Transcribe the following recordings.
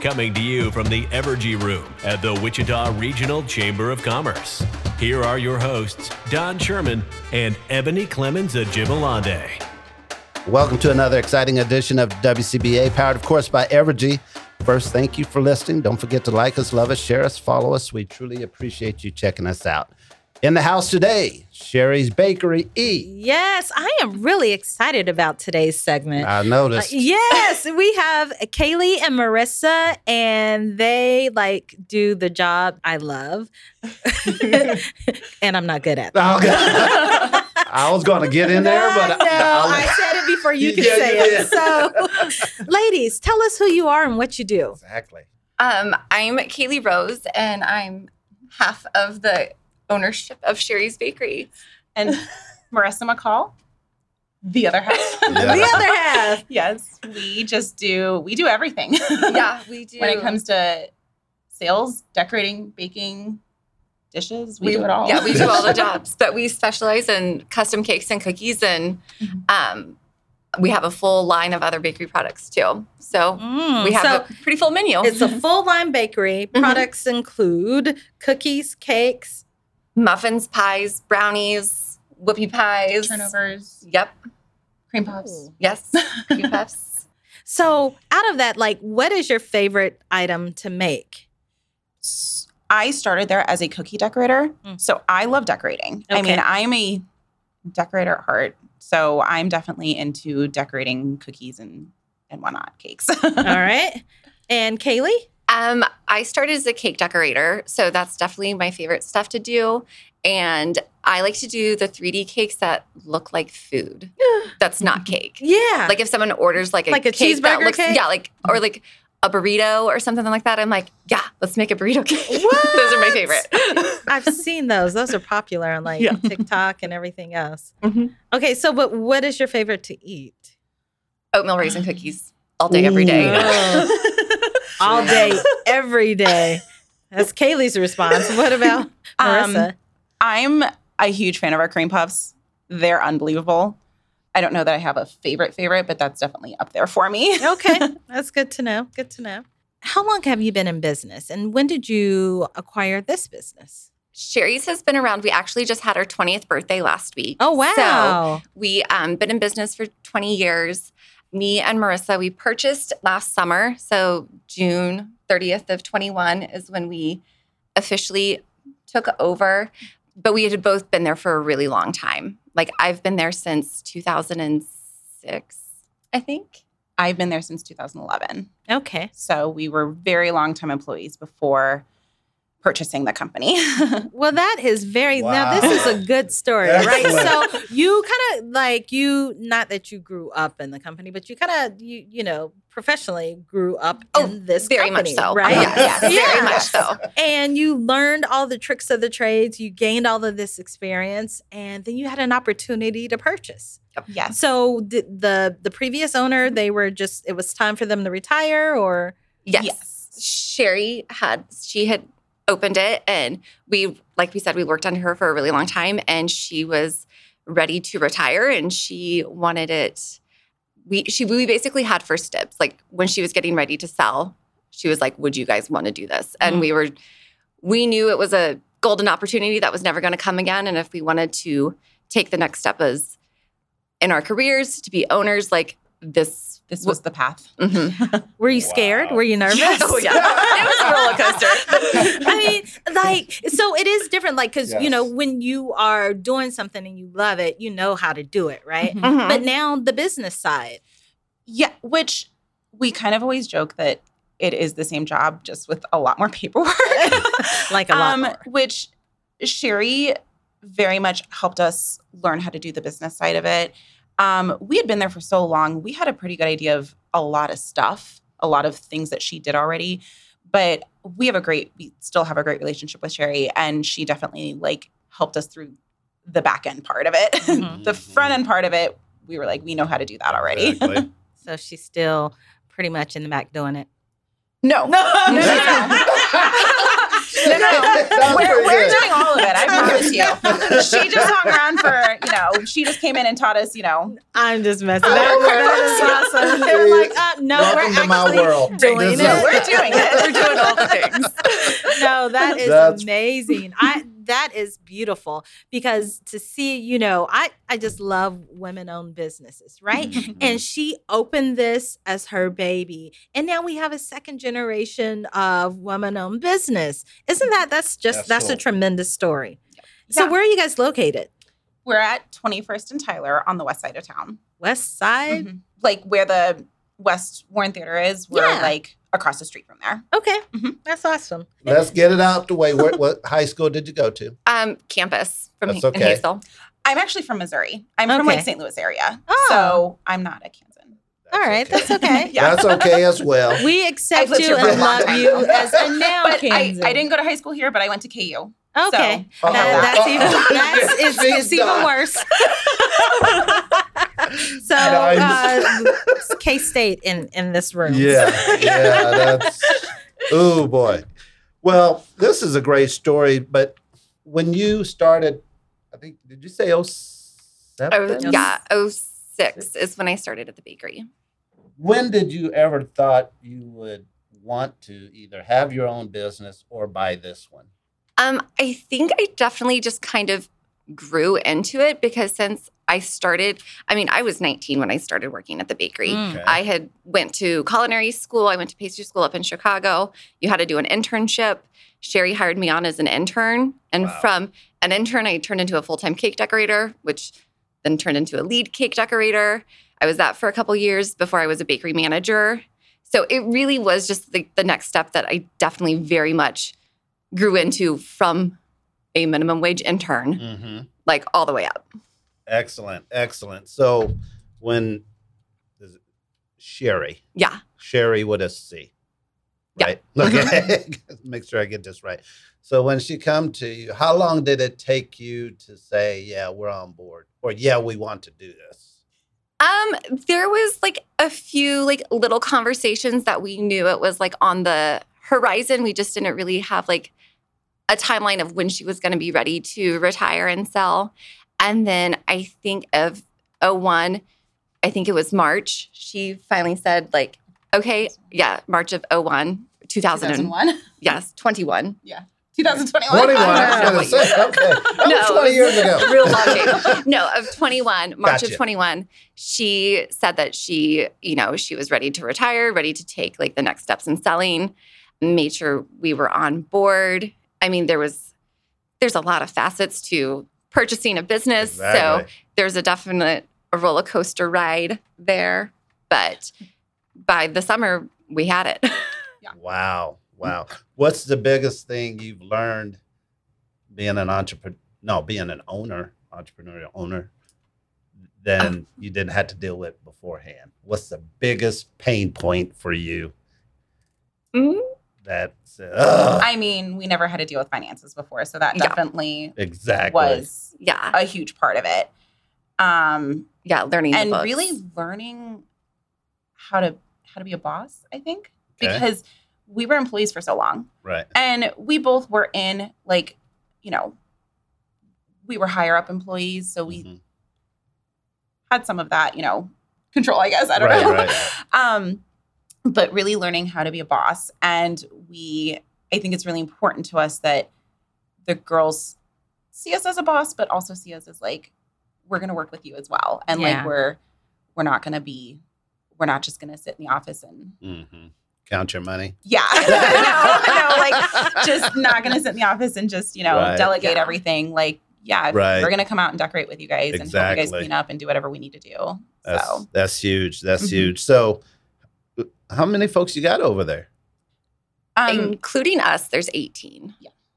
Coming to you from the Evergy Room at the Wichita Regional Chamber of Commerce. Here are your hosts, Don Sherman and Ebony Clemens Ajibalade. Welcome to another exciting edition of WCBA, powered, of course, by Evergy. First, thank you for listening. Don't forget to like us, love us, share us, follow us. We truly appreciate you checking us out. In the house today, Cheri's Bakery E. Yes, I am really excited about today's segment. I noticed. Uh, yes, we have Kaylee and Marissa, and they like do the job I love, and I'm not good at. It. Okay. I was going to get in there, but no, I said it before you could Yeah, say yeah, it. So, ladies, tell us who you are and what you do. exactly. Um, I'm Kaylee Rose, and I'm half of the ownership of Cheri's Bakery. and Marissa McCall, the other half. Yeah. The other half. yes, we just do we do everything. Yeah, we do. when it comes to sales, decorating, baking, dishes, we, we do it all. Yeah, we do all the jobs, but we specialize in custom cakes and cookies, and Mhm. um, we have a full line of other bakery products too. So Mm, we have so a pretty full menu. it's a full line bakery. Mhm. Products include cookies, cakes. Muffins, pies, brownies, whoopie pies. turnovers, Yep. cream puffs. Ooh. Yes. Cream puffs. So, out of that, like, what is your favorite item to make? I started there as a cookie decorator, Mm. so I love decorating. Okay. I mean, I'm a decorator at heart, so I'm definitely into decorating cookies and and whatnot, cakes. All right. And Kaylee? Um, I started as a cake decorator, so that's definitely my favorite stuff to do. And I like to do the 3D cakes that look like food. That's not cake. Yeah. Like if someone orders like a Like a cheeseburger looks, cake? yeah, like or like a burrito or something like that. I'm like, yeah, let's make a burrito cake. Those are my favorite. I've seen those. Those are popular on like Yeah. TikTok and everything else. Mhm. Okay, so but what is your favorite to eat? Oatmeal raisin cookies all day, every day. Ooh. All day, every day. That's Kaylee's response. What about Um, Marissa? I'm a huge fan of our cream puffs. They're unbelievable. I don't know that I have a favorite favorite, but that's definitely up there for me. okay, that's good to know. Good to know. How long have you been in business, and when did you acquire this business? Cheri's has been around. We actually just had our 20th birthday last week. Oh wow! So we um been in business for 20 years. Me and Marissa, we purchased last summer. So June 30th of 21 is when we officially took over. But we had both been there for a really long time. Like I've been there since 2006, I think. I've been there since 2011. okay. So we were very long time employees before purchasing the company. Well, that is very now. This is a good story, right? So you kind of like you, not that you grew up in the company, but you kind of you you know professionally grew up Oh, in this very company, much so. right? Yes, yes, very much so. And you learned all the tricks of the trades. You gained all of this experience, and then you had an opportunity to purchase. yes. So the the, the previous owner, they were just it was time for them to retire, or Yes. Yes. Cheri had she had opened it and we like we said we worked on her for a really long time and she was ready to retire and she wanted it we she we basically had first dibs like when she was getting ready to sell she was like would you guys want to do this and Mm. we were we knew it was a golden opportunity that was never going to come again and if we wanted to take the next step as in our careers to be owners like this this was the path. Mhm. Were you scared? Wow. Were you nervous? oh yeah, it was a roller coaster. I mean, like, so it is different, like, because, you know, when you are doing something and you love it, you know how to do it, right? Mhm. Mhm. But now the business side. Yeah, which we kind of always joke that it is the same job, just with a lot more paperwork. Like a lot um, more. Which Cheri very much helped us learn how to do the business side of it. Um, we had been there for so long, we had a pretty good idea of a lot of stuff, a lot of things that she did already. But we have a great, we still have a great relationship with Cheri, and she definitely like helped us through the back end part of it. Mhm. the front end part of it, we were like, we know how to do that already. Exactly. So she's still pretty much in the back doing it. No, no, no, no, no. No, no. We're, we're doing all of it. I promise you. She just hung around for, you know, she just came in and taught us, you know, I'm just messing. Oh, That is awesome. They're like, uh, no, Welcome we're to my actually world. doing This it. is- we're doing it. We're doing all the things. no, that is That's- amazing. I that is beautiful because to see, you know, I I just love women-owned businesses, right? Mm-hmm. And she opened this as her baby, and now we have a second generation of women-owned business. Isn't that that's just That's that's, cool. a tremendous story. So Yeah. where are you guys located? We're at 21st and Tyler on the west side of town. West Side. Mhm. Like where the West Warren Theater is, we're Yeah. like across the street from there. Okay, Mhm. that's awesome. Let's get it out the way. What, what high school did you go to? Um, campus from That's okay. in Haysville. I'm actually from Missouri. I'm from like St. Louis area. Oh. So I'm not a Kansan. All right, that's okay. Yeah. That's okay as well. We accept you here for a and love you as a now But I, Kansan. I didn't go to high school here, but I went to KU. Okay, Oh, That- that's even that's it's, it's even worse. so, Nice. uh, K State in in this room. Yeah, yeah, that's oh boy. Well, this is a great story, but when you started, I think did you say oh seven? Oh, yeah, 06 is when I started at the bakery. When did you ever thought you would want to either have your own business or buy this one? Um, I think I definitely just kind of grew into it because since I started, I mean, I was 19 when I started working at the bakery. Mm. Okay. I had went to culinary school. I went to pastry school up in Chicago. You had to do an internship. Sherry hired me on as an intern, and Wow. from an intern, I turned into a full time cake decorator, which then turned into a lead cake decorator. I was that for a couple years before I was a bakery manager. So it really was just the, the next step that I definitely very much grew into from a minimum wage intern, Mm-hmm. like all the way up. Excellent, excellent. So when Cheri, Yeah. Cheri with a C. Yeah. Right. Okay. Make sure I get this right. So when she come to you, how long did it take you to say, "Yeah, we're on board," or "Yeah, we want to do this"? Um, there was like a few like little conversations that we knew it was like on the horizon. We just didn't really have like a timeline of when she was going to be ready to retire and sell. And then I think of 01, I think it was March. She finally said like, okay, yeah, March of 01, 2000. 2001. Yes, 21. Yeah. 2021. Twenty-one. Oh, I I don't know was going to say, okay, that No, was twenty years ago. real long. No, of 21, March Gotcha. of 21, she said that she, you know, she was ready to retire, ready to take like the next steps in selling, made sure we were on board. I mean, there was, there's a lot of facets to purchasing a business. So there's a definite a roller coaster ride there. But by the summer, we had it. Wow. Wow. What's the biggest thing you've learned being an entrepreneur? No, being an owner, entrepreneurial owner, than you didn't have to deal with beforehand? What's the biggest pain point for you Mhm. That, uh, I mean, we never had to deal with finances before, so that Yeah. definitely exactly. was Yeah. a huge part of it. Um, Yeah. Learning the and books. really learning how to how to be a boss, I think, Okay. because we were employees for so long. Right. And we both were in like, you know, we were higher up employees, so we Mhm. had some of that, you know, control, I guess. I don't Right, know. right. um, but really learning how to be a boss. And we, I think it's really important to us that the girls see us as a boss, but also see us as like, we're going to work with you as well. And Yeah. like, we're, we're not going to be we're not just going to sit in the office and hmm Count your money. yeah, no, no, like just not going to sit in the office and just you know Right. delegate Yeah. everything. Like, yeah, Right. we're going to come out and decorate with you guys and help you guys clean up and do whatever we need to do. That's so that's huge. That's Mhm. huge. So, how many folks you got over there? um, Including us, there's 18.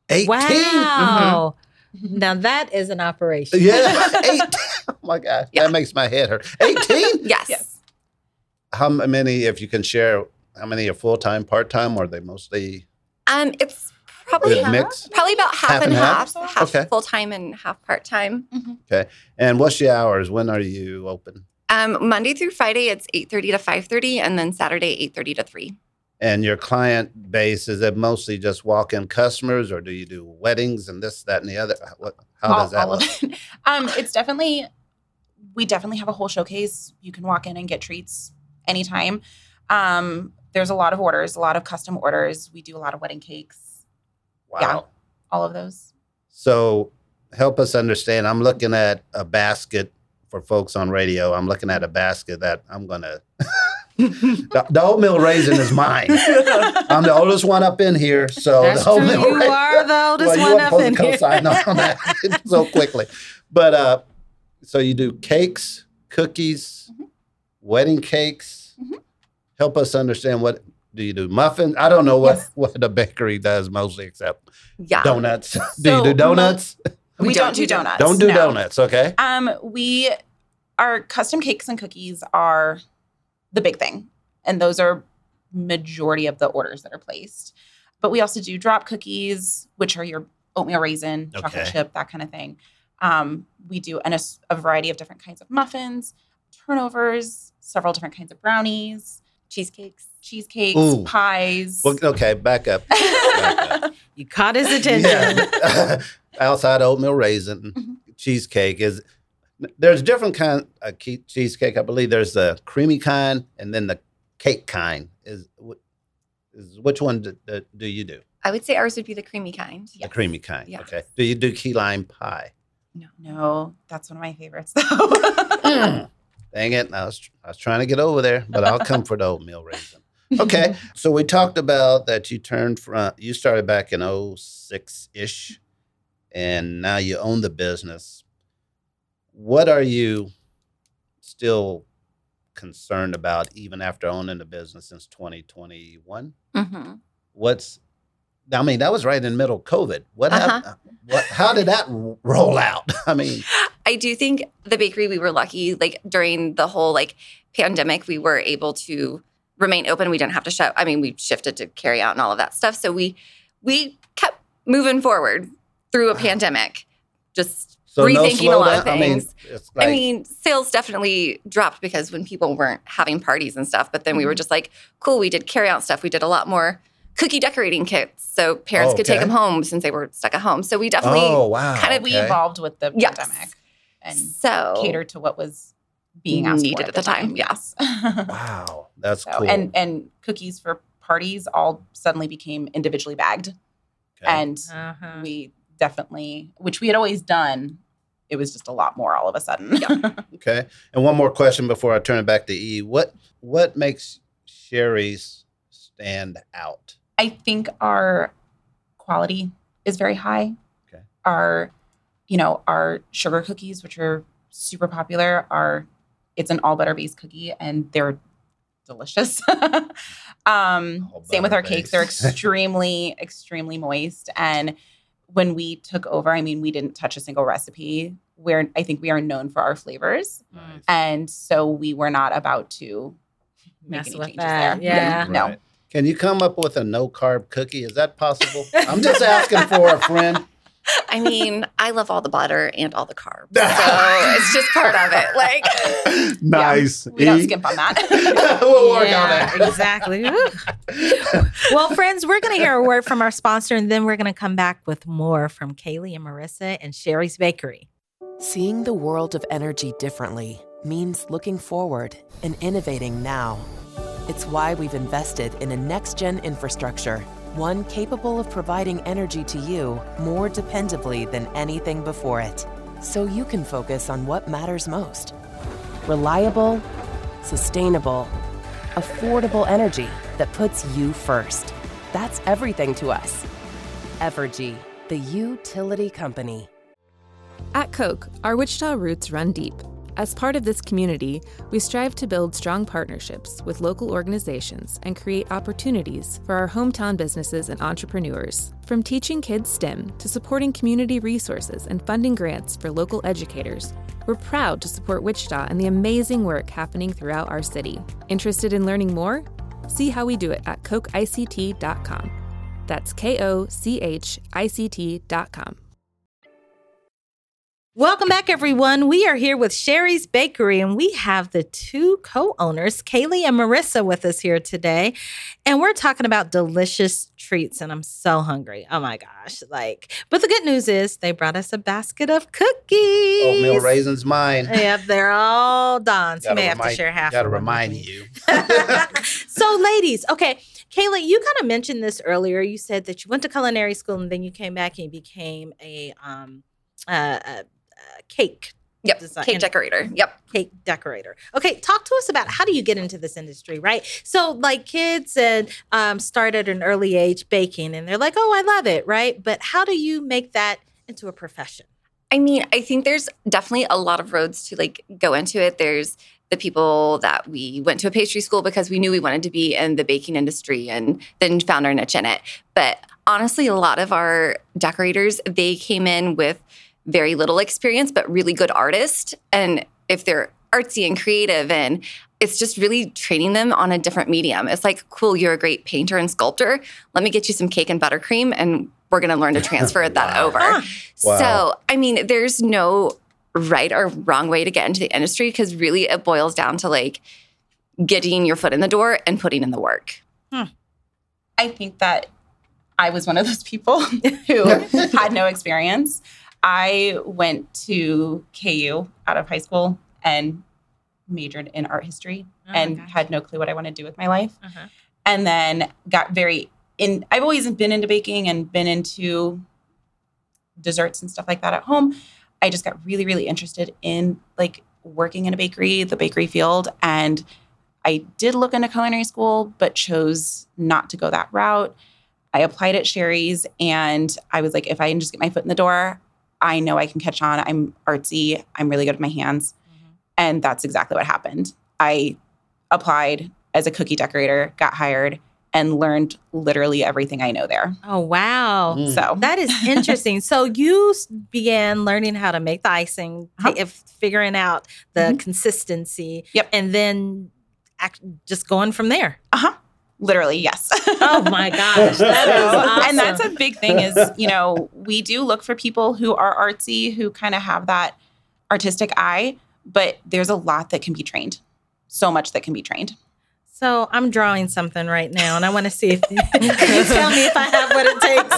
Eighteen. Wow. Now that is an operation. Yeah, eighteen. Oh my god, Yeah. that makes my head hurt. Eighteen. Yes. yes. how many, if you can share, how many are full time, part time, or are they mostly Um, it's probably Is it mixed? probably about half, Half and and half? half, half, Okay. full time and half part time. Okay. And what's your hours? When are you open? Um, Monday through Friday, it's 8:30 to 5:30, and then Saturday 8:30 to 3. And your client base is it mostly just walk-in customers, or do you do weddings and this, that, and the other? What, how all, does that all look? of it. Um, it's definitely we definitely have a whole showcase. You can walk in and get treats anytime. Um, there's a lot of orders, a lot of custom orders. We do a lot of wedding cakes, Wow. Yeah. all of those. So help us understand. I'm looking at a basket for folks on radio. I'm looking at a basket that I'm gonna. the, the oatmeal raisin is mine. I'm the oldest one up in here, so That's the true. oatmeal You raisin. are the oldest well, you one weren't up supposed in to here. co-sign on that so quickly, but uh, so you do cakes, cookies, Mm-hmm. wedding cakes. Mhm. Help us understand what do you do? Muffins? I don't know what Yes. what a bakery does mostly, except Yeah. donuts. do you So do mo- donuts? We, We don't, don't do do donuts. Don't do no. donuts, okay? Um, we our custom cakes and cookies are the big thing, and those are majority of the orders that are placed. But we also do drop cookies, which are your oatmeal raisin, chocolate Okay. chip, that kind of thing. Um, we do an, a, s- a variety of different kinds of muffins, turnovers, several different kinds of brownies, Cheesecakes. cheesecakes, Ooh. pies. Well, okay, back up. Back up. You caught his attention. Yeah. Outside oatmeal raisin Mhm. cheesecake is there's different kind of cheesecake. I believe there's the creamy kind and then the cake kind. Is is which one do, do, do you do? I would say ours would be the creamy kind. The creamy kind. Yes. Okay. Do you do key lime pie? no, no, that's one of my favorites though. Mm. Dang it! I was I was trying to get over there, but I'll come for the oatmeal raisin. Okay. So we talked about that you turned from you started back in 06 ish and now you own the business. What are you still concerned about even after owning the business since 2021? hmm What's I mean, that was right in the middle of COVID. What Uh-huh. happened? What, how did that roll out? I mean, I do think the bakery we were lucky like during the whole like pandemic we were able to remain open. We didn't have to shut. I mean, we shifted to carry out and all of that stuff. So we we kept moving forward through a Wow. pandemic. Just so no rethinking a lot of slowdown? I mean, things. like, I mean, sales definitely dropped because when people weren't having parties and stuff. But then we were Mhm. just like, cool, we did carry out stuff. We did a lot more cookie decorating kits so parents could take them home since they were stuck at home. So we definitely oh wow, kind of- we evolved with the Yes. pandemic and so catered to what was being asked Needed for at the time, Yes. Wow, that's So, cool. and and cookies for parties all suddenly became individually bagged, Okay. and Uh-huh. we definitely, which we had always done, it was just a lot more all of a sudden. Okay. And one more question before I turn it back to E. What what makes Cheri's stand out? I think our quality is very high. Okay. Our, you know, our sugar cookies, which are super popular, are it's an all butter based cookie and they're delicious. um, same with our butter cakes; they're extremely, extremely moist. And when we took over, I mean, we didn't touch a single recipe. Where I think we are known for our flavors, Nice. and so we were not about to make Mess any with changes that, there. yeah. no. Right. Can you come up with a no carb cookie? Is that possible? I'm just asking for a friend. I mean, I love all the butter and all the carbs. So it's just part of it. Like nice. We don't skimp on that. we'll work on Yeah, that. exactly. well, friends, we're going to hear a word from our sponsor, and then we're going to come back with more from Kaylee and Marissa and Cheri's Bakery. Seeing the world of energy differently means looking forward and innovating now. It's why we've invested in a next gen infrastructure, one capable of providing energy to you more dependably than anything before it, so you can focus on what matters most reliable, sustainable, affordable energy that puts you first. That's everything to us. Evergy, the utility company. At Koch, our Wichita roots run deep. As part of this community, we strive to build strong partnerships with local organizations and create opportunities for our hometown businesses and entrepreneurs. From teaching kids STEM to supporting community resources and funding grants for local educators, we're proud to support Wichita and the amazing work happening throughout our city. Interested in learning more? See how we do it at kochict.com. That's K O C H I C T.com. Welcome back, everyone. We are here with Cheri's Bakery, and we have the two co owners, Kaylee and Marissa, with us here today. And we're talking about delicious treats, and I'm so hungry. Oh my gosh. Like, but the good news is they brought us a basket of cookies. Oatmeal raisins, mine. Yep, they're all done. So you may have to share half. Gotta of remind you. so, ladies, okay. Kaylee, you kind of mentioned this earlier. You said that you went to culinary school and then you came back and you became a um uh, a cake Yep. design- Cake decorator. Yep. cake decorator. Okay, talk to us about how do you get into this industry, right? So, like kids and um, start at an early age baking, and they're like, "Oh, I love it," right? But how do you make that into a profession? I mean, I think there's definitely a lot of roads to like go into it. There's the people that we went to a pastry school because we knew we wanted to be in the baking industry and then found our niche in it. But honestly, a lot of our decorators, they came in with very little experience, but really good artists. And if they're artsy and creative and it's just really training them on a different medium. It's like, cool, you're a great painter and sculptor. Let me get you some cake and buttercream and we're going to learn to transfer that Wow. over. Wow. So, I mean, there's no right or wrong way to get into the industry because really it boils down to like getting your foot in the door and putting in the work. Hmm. I think that I was one of those people who had no experience. I went to KU out of high school and majored in art history Oh and had no clue what I wanted to do with my life. Uh-huh. And then got very in I've always been into baking and been into desserts and stuff like that at home. I just got really really interested in like working in a bakery, the bakery field and I did look into culinary school, but chose not to go that route. I applied at Cheri's and I was like, if I can just get my foot in the door, I know I can catch on. I'm artsy. I'm really good with my hands. And that's exactly what happened. I applied as a cookie decorator, got hired, and learned literally everything I know there. Oh wow. Mm. So That is interesting. so you began learning how to make the icing, Uh-huh. if figuring out the Mhm. consistency. Yep. And then act, just going from there. uh-huh. Literally, yes. Oh my gosh. That is awesome. And that's a big thing is, you know, we do look for people who are artsy, who kind of have that artistic eye, but there's a lot that can be trained. So much that can be trained. So I'm drawing something right now, and I want to see if you tell me if I have what it takes.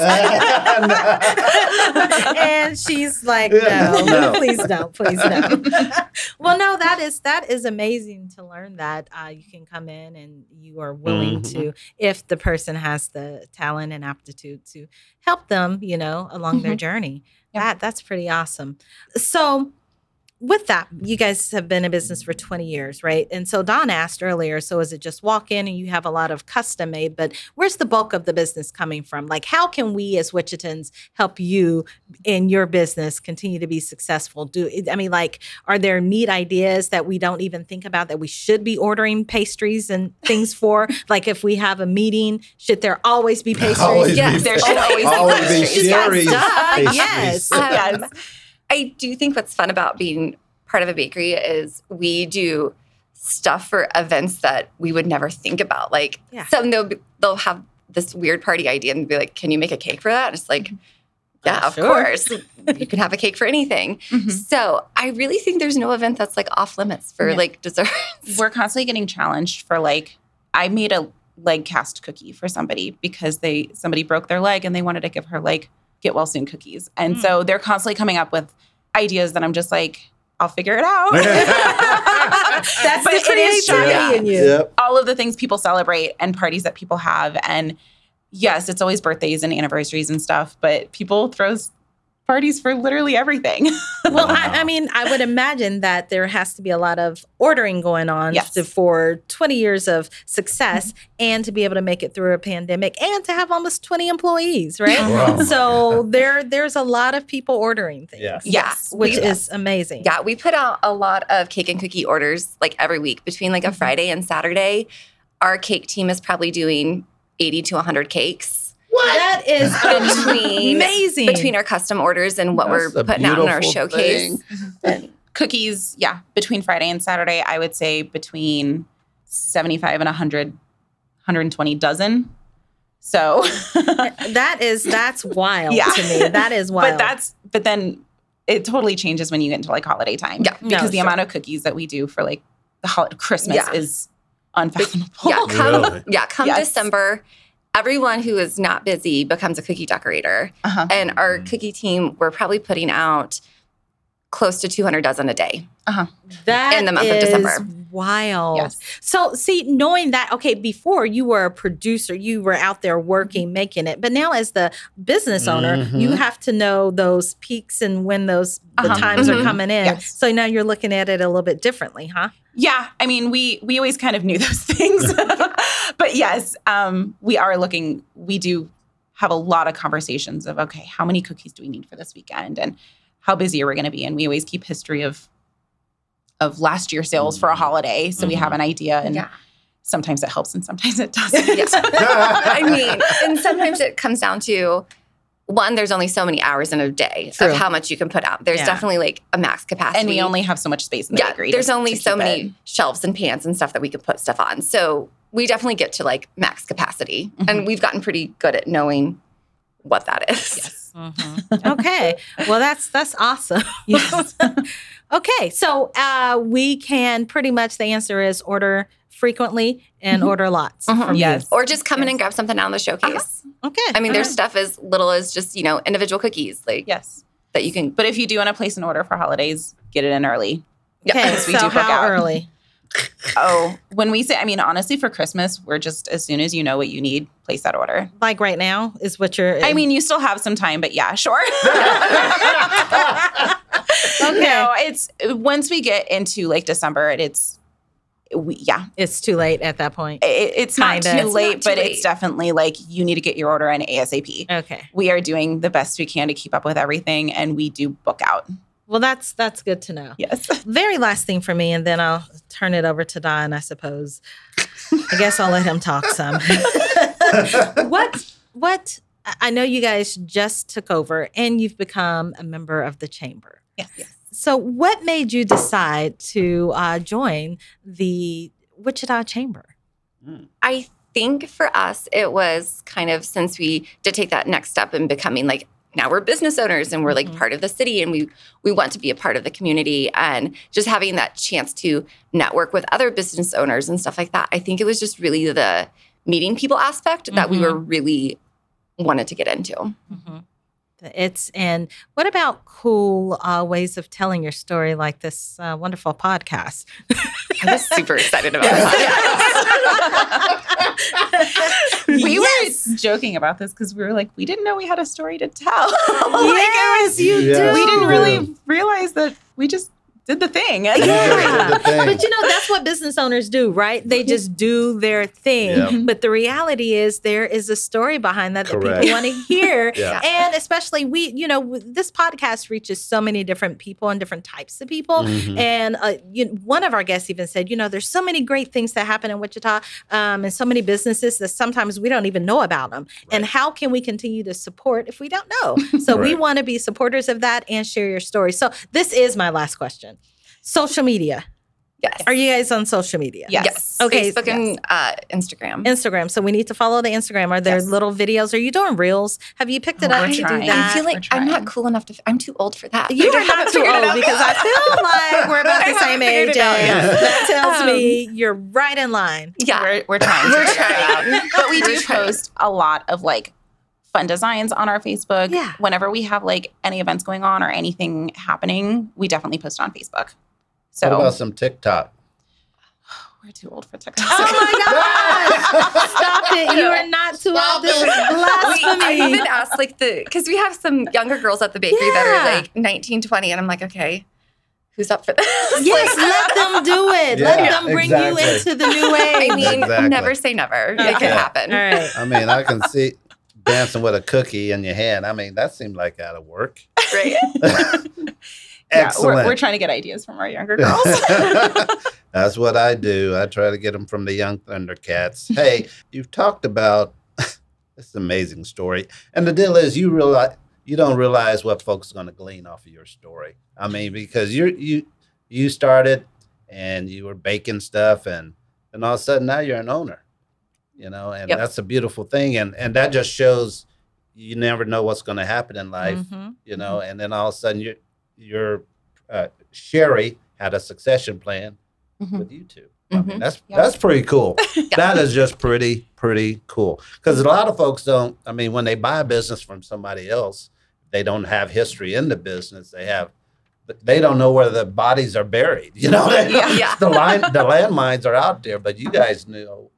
and she's like, no, No. please don't, please don't. well, no, that is that is amazing to learn that uh, you can come in and you are willing Mhm. to, if the person has the talent and aptitude to help them, you know, along their journey. Yeah. That that's pretty awesome. So with that, you guys have been in business for 20 years, right? And so Don asked earlier, so is it just walk in and you have a lot of custom made, but where's the bulk of the business coming from? Like, how can we as Wichitans help you in your business continue to be successful? Do I mean, like, are there neat ideas that we don't even think about that we should be ordering pastries and things for? like, if we have a meeting, should there always be pastries? Always be Yes, there should always be always be pastries. Yes, duh, pastries. yes. Um, Yes. I do think what's fun about being part of a bakery is we do stuff for events that we would never think about. Like Yeah. some they'll be, they'll have this weird party idea and be like, "Can you make a cake for that?" And it's like, yeah, Uh, of sure. course. you can have a cake for anything. Mhm. So I really think there's no event that's like off limits for Yeah. like desserts. We're constantly getting challenged for like, I made a leg cast cookie for somebody because they somebody broke their leg and they wanted to give her like get well soon cookies. And Mm. so they're constantly coming up with ideas that I'm just like, I'll figure it out. That's But the it is creativity shocking. in you. Yep. all of the things people celebrate and parties that people have. And yes, it's always birthdays and anniversaries and stuff, but people throw s- parties for literally everything. Well, I, I mean, I would imagine that there has to be a lot of ordering going on Yes. to- for 20 years of success and to be able to make it through a pandemic and to have almost 20 employees, right? Wow. So there there's a lot of people ordering things. Yeah. yes. Which We- is amazing. Yeah, we put out a lot of cake and cookie orders like every week between like a Mm-hmm. Friday and Saturday. Our cake team is probably doing 80 to 100 cakes That is between amazing. between our custom orders and what That's we're putting out in our showcase. thing. Cookies, yeah, between Friday and Saturday, I would say between 75 and 100, 120 dozen. So, that is that's wild Yeah. to me. That is wild. but that's, but then it totally changes when you get into like holiday time. Yeah. Because No, the sure. amount of cookies that we do for like the holiday Christmas Yeah. is unfathomable. Yeah, come Really? yeah, come Yes. December, everyone who is not busy becomes a cookie decorator. Uh-huh. And our Mm. cookie team, we're probably putting out close to 200 dozen a day. That in the month of December. Wild. Yes. So, see, knowing that, okay, before you were a producer, you were out there working, making it, but now as the business owner, Mhm. you have to know those peaks and when those Uh-huh. times are Mhm. coming in. Yes. So now you're looking at it a little bit differently, huh? Yeah, I mean, we we always kind of knew those things, but yes, um, we are looking. We do have a lot of conversations of okay, how many cookies do we need for this weekend, and how busy are we going to be? And we always keep history of of last year's sales for a holiday, so we have an idea. And Yeah. sometimes it helps, and sometimes it doesn't. Yeah. I mean, and sometimes it comes down to one, there's only so many hours in a day True. of how much you can put out. There's Yeah. definitely like a max capacity. and we only have so much space in the yeah, bakery. there's to- only to so many it. shelves and pans and stuff that we can put stuff on. So we definitely get to like max capacity. Mhm. And we've gotten pretty good at knowing what that is. Yes. okay. Well, that's that's awesome. Yes. okay, so uh, we can pretty much the answer is order frequently and order lots. Mhm. from you. Yes. Or just come in and grab something out of the showcase. Okay. I mean, there's Uh-huh. stuff as little as just, you know, individual cookies like yes. that you can But if you do want to place an order for holidays, get it in early. Yeah, Okay, because we so do book how out. early? Oh, when we say, I mean, honestly, for Christmas, we're just as soon as you know what you need, place that order. Like right now is what you're. I mean, you still have some time, but yeah, sure. Okay. No, it's once we get into like December, it- it's we, yeah, it's too late at that point. it, it's not Kinda. too It's late, not too but it's definitely like you need to get your order in ASAP. Okay. We are doing the best we can to keep up with everything, and we do book out. Well, that's that's good to know. Yes. Very last thing for me, and then I'll turn it over to Don. I suppose. I guess I'll let him talk some. what what? I- I know you guys just took over, and you've become a member of the chamber. Yes. So, what made you decide to uh, join the Wichita Chamber? I think for us, it was kind of since we did take that next step in becoming like now we're business owners and we're like Mhm. part of the city and we we want to be a part of the community and just having that chance to network with other business owners and stuff like that. I think it was just really the meeting people aspect that we were really wanted to get into. It's and what about cool uh, ways of telling your story, like this uh, wonderful podcast? I was super excited about that. we Yes. were joking about this because we were like, we didn't know we had a story to tell. yes, you Yeah. do. we didn't really realize that we just did the thing. did Yeah. the thing. But you know, that's what business owners do, right? They just do their thing. Yeah. But the reality is there is a story behind that that people want to hear. Yeah. And especially we, you know, this podcast reaches so many different people and different types of people. Mhm. And uh, you, one of our guests even said, you know, there's so many great things that happen in Wichita um, and so many businesses that sometimes we don't even know about them. And how can we continue to support if we don't know? So we want to be supporters of that and share your story. So this is my last question. Social media. yes. Are you guys on social media? Yes. Yes. Okay, Facebook and uh, Instagram. Instagram. So we need to follow the Instagram. Are there Yes. little videos? Are you doing reels? Have you picked it Oh, up we're to trying. do that? I feel We're like I'm not cool enough to. I'm too old for that. You I are not haven't too old because. I feel like we're about the same age. it out and yet. That tells Um, me you're right in line. yeah. We're, we're trying. We're trying. But we do post a lot of like fun designs on our Facebook. Yeah. Whenever we have like any events going on or anything happening, we definitely post on Facebook. So what about some TikTok? We're too old for TikTok. Oh my God! Stop it! You are not too old. This is Wait, I blasphemy. even asked like the because we have some younger girls at the bakery that are like 19, 20, and I'm like, okay, who's up for this? Yes, Like, let them do it. Yeah, let them bring exactly. you into the new age. I mean, Exactly. never say never. It Okay. can happen. All right. I mean, I can see dancing with a cookie in your hand. I mean, that seemed like out of work. Right? Yeah, we're, we're trying to get ideas from our younger girls. That's what I do. I try to get them from the young Thundercats. Hey, you've talked about this amazing story, and the deal is, you realize you don't realize what folks are going to glean off of your story. I mean, because you you you started and you were baking stuff, and and all of a sudden now you're an owner. You know, and Yep. that's a beautiful thing, and and that just shows you never know what's going to happen in life Mhm. you know, and then all of a sudden you your uh, Cheri had a succession plan Mhm. with you two. I mean, Mhm. that's Yep. that's pretty cool. That is just pretty pretty cool because a lot of folks don't. I mean, when they buy a business from somebody else, they don't have history in the business. They have. They don't know where the bodies are buried. You know, Yeah. Yeah. the line, the landmines are out there, but you guys know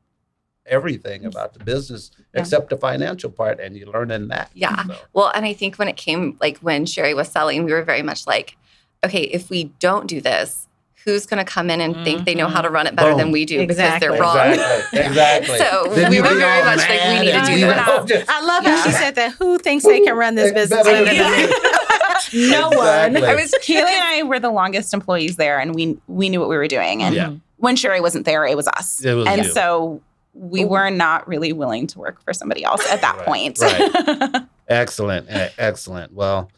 everything about the business Yeah. except the financial part, and you learn in that. Yeah. So, Well, and I think when it came, like when Cheri was selling, we were very much like, okay, if we don't do this, who's going to come in and think they know how to mm-hmm. run it better Boom. than we do because they're wrong? Exactly. Exactly. So Then we were very much like, we need to do you it just- I love how she said that. Who thinks they can run this business Better better than than me. me? no one. I was Kaylee and I were the longest employees there, and we we knew what we were doing. And Yeah. when Cheri wasn't there, it was us. It was and you. so we were not really willing to work for somebody else at that Right, point. right. Excellent. e- Excellent. Well,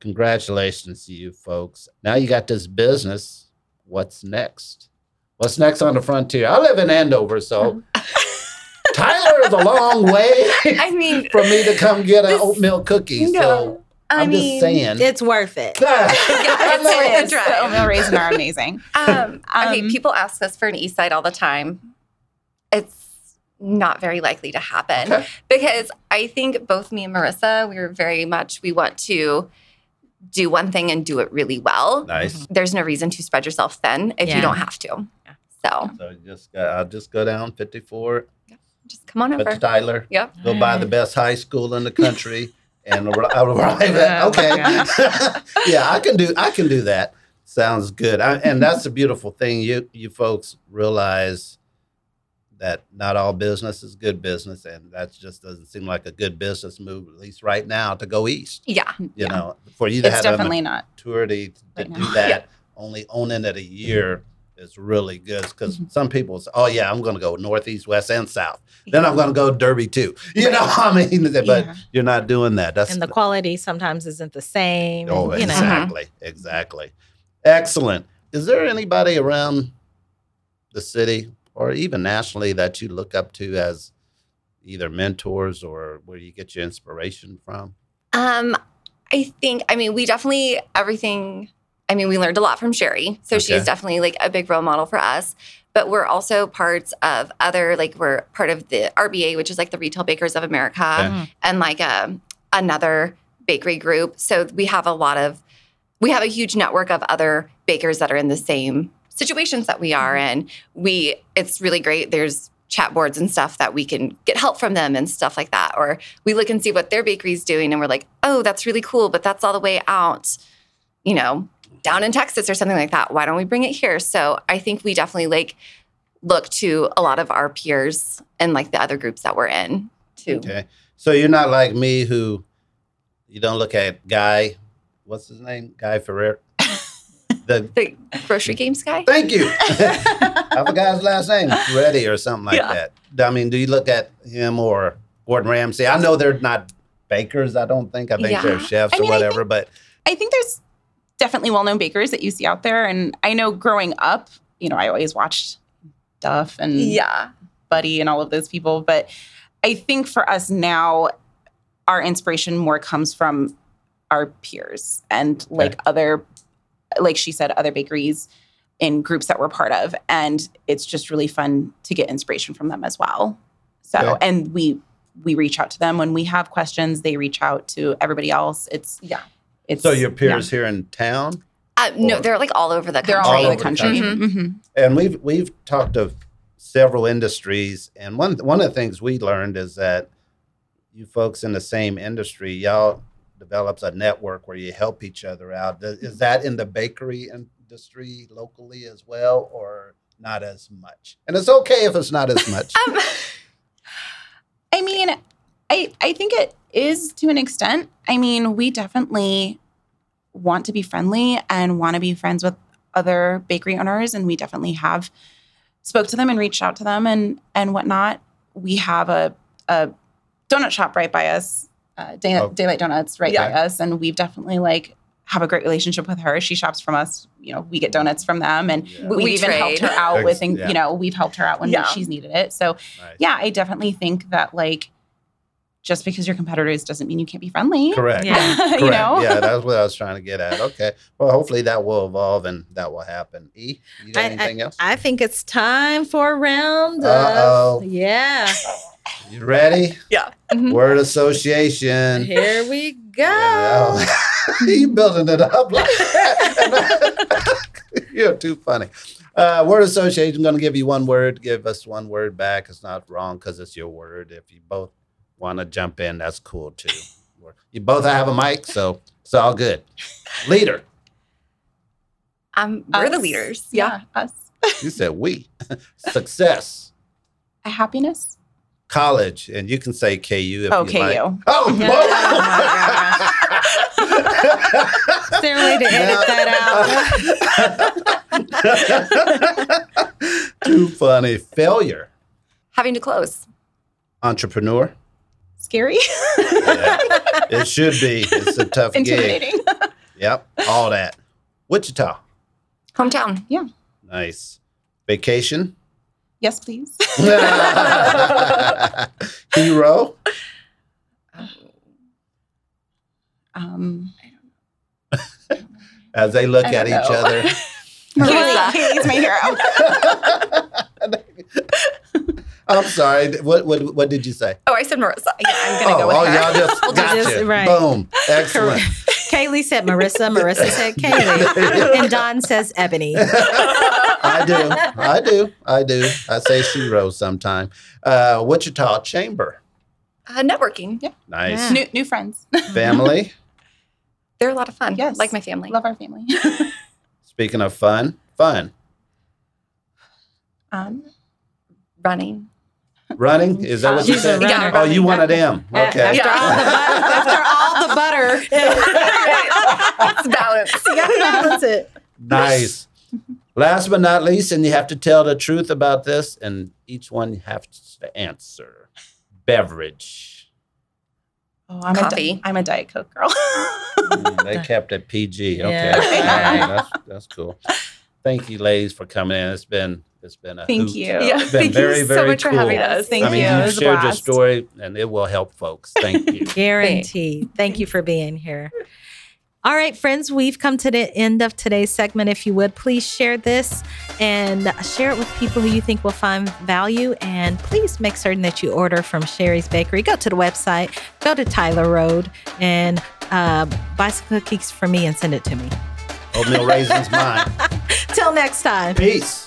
congratulations to you folks. Now you got this business. What's next? What's next on the frontier? I live in Andover, so Tyler is a long way I mean, for me to come get an oatmeal cookie. no, So I I'm mean, just saying. It's worth it. It's worth It the drive. The oatmeal raisin are amazing. Um, okay, Um, people ask us for an East Side all the time. It's not very likely to happen Okay. because I think both me and Marissa, we were very much we want to do one thing and do it really well. Nice. Mm-hmm. There's no reason to spread yourself thin if Yeah. you don't have to. Yeah. So So just go, I'll just go down 54, just come on put over. to Tyler, Yep. go by the best high school in the country, and I'll arrive Oh, at. Okay, yeah, I can do. I can do that. Sounds good. I, and that's the beautiful thing. You you folks realize that not all business is good business, and that just doesn't seem like a good business move, at least right now, to go east. Yeah. You Yeah. know, for you to It's have definitely not. a maturity to Right do now. that, only owning it a year is really good. Because mm-hmm. some people say, "Oh yeah, I'm going to go northeast, west, and south." Then I'm going to go Derby too. You know, I mean, but Yeah. you're not doing that. That's And the quality sometimes isn't the same. Oh, you know. exactly, mm-hmm. exactly. Excellent. Is there anybody around the city or even nationally that you look up to as either mentors or where you get your inspiration from? Um, I think, I mean, we definitely, everything, I mean, we learned a lot from Cheri. So Okay. she's definitely like a big role model for us. But we're also parts of other, like, we're part of the RBA, which is like the Retail Bakers of America, Okay. and like um, another bakery group. So we have a lot of, we have a huge network of other bakers that are in the same situations that we are mm-hmm. in. We, it's really great. There's chat boards and stuff that we can get help from them and stuff like that. Or we look and see what their bakery's doing and we're like, oh, that's really cool, but that's all the way out, you know, down in Texas or something like that. Why don't we bring it here? So I think we definitely like look to a lot of our peers and like the other groups that we're in too. Okay. So you're not like me who you don't look at Guy, what's his name? Guy Ferrer. The The grocery games guy? Thank you. I forgot his last name. Reddy or something like Yeah. that. I mean, do you look at him or Gordon Ramsay? I know they're not bakers, I don't think. I think Yeah. they're chefs I or mean, I whatever, but I think there's definitely well-known bakers that you see out there, and I know growing up, you know, I always watched Duff and Yeah. Buddy and all of those people, but I think for us now, our inspiration more comes from our peers and like other, like she said, other bakeries in groups that we're part of, and it's just really fun to get inspiration from them as well. So, Okay. and we we reach out to them when we have questions. They reach out to everybody else. It's Yeah. it's so your yeah. peers here in town, Uh, no, they're like all over the country. They're all, All over over the the country. country. Mhm. and we've we've talked of several industries, and one one of the things we learned is that you folks in the same industry, y'all develops a network where you help each other out. Is that in the bakery industry locally as well, or not as much? And it's okay if it's not as much. Um, I mean, I I think it is to an extent. I mean, we definitely want to be friendly and want to be friends with other bakery owners, and we definitely have spoke to them and reached out to them and and whatnot. We have a a donut shop right by us, uh, Day- Oh. Daylight Donuts right by us, and we've definitely like have a great relationship with her. She shops from us. You know, we get donuts from them, and Yeah. we've We even helped her out with, Ex- yeah. you know, we've helped her out when Yeah. she's needed it. So Nice. yeah, I definitely think that like just because you're competitors doesn't mean you can't be friendly. Correct. Yeah. Correct. you know? Yeah, that's what I was trying to get at. Okay. Well, hopefully that will evolve and that will happen. E, you got I- anything else? I think it's time for a round Uh-oh. yeah. You ready? Yeah. Mhm. Word association. Here we go. Yeah. you building it up like that. You're too funny. Uh, word association. I'm going to give you one word. Give us one word back. It's not wrong because it's your word. If you both want to jump in, that's cool too. You both have a mic, so it's all good. Leader. Um, we're the Us. leaders. Yeah, us. You said we. Success. A happiness. College, and you can say KU if Oh, you like. KU. Oh, Yeah. boy. Is there a way to edit that out? Too funny. Failure. Having to close. Entrepreneur. Scary. Yeah, it should be. It's a tough gig. Intimidating. Yep, all that. Wichita. Hometown. Yeah. Nice. Vacation. Yes, please. Hero. Um, As they look at don't each know. other. Marissa. Kaylee's my hero. I'm sorry. What, what what did you say? Oh, I said Marissa. Yeah, I'm gonna oh, go with oh, her. y'all just We'll do got this, you. right. Boom. Excellent. Kaylee said Marissa. Marissa said Kaylee. And Don says Ebony. I do. I do. I do. I say zero sometime. Uh, Wichita Chamber. Uh, networking. Yep. Nice. Yeah. New new friends. Family. They're a lot of fun. Yes. Like my family. Love our family. Speaking of fun, fun. um, Running. Running. Is that what you said? runner. Oh, you one of them. Okay. After, all the butter, after all the butter, it's balance. you got to balance it. Nice. Last but not least, and you have to tell the truth about this, and each one has to answer. Beverage. oh, I'm Coffee. a di- I'm a diet coke girl. Mm, they kept it PG. Okay, Yeah. All right, that's, that's cool. Thank you, ladies, for coming in. It's been it's been a Thank hoot. you. Yeah. Been Thank very you very so much cool. for having us. thank I mean, you. you It was a shared your blast. story, and it will help folks. Thank you. Guaranteed. Thank you for being here. All right, friends, we've come to the end of today's segment. If you would, please share this and share it with people who you think will find value. And please make certain that you order from Cheri's Bakery. Go to the website, go to Tyler Road, and uh, buy some cookies for me and send it to me. Oatmeal raisins, mine. Till next time. Peace.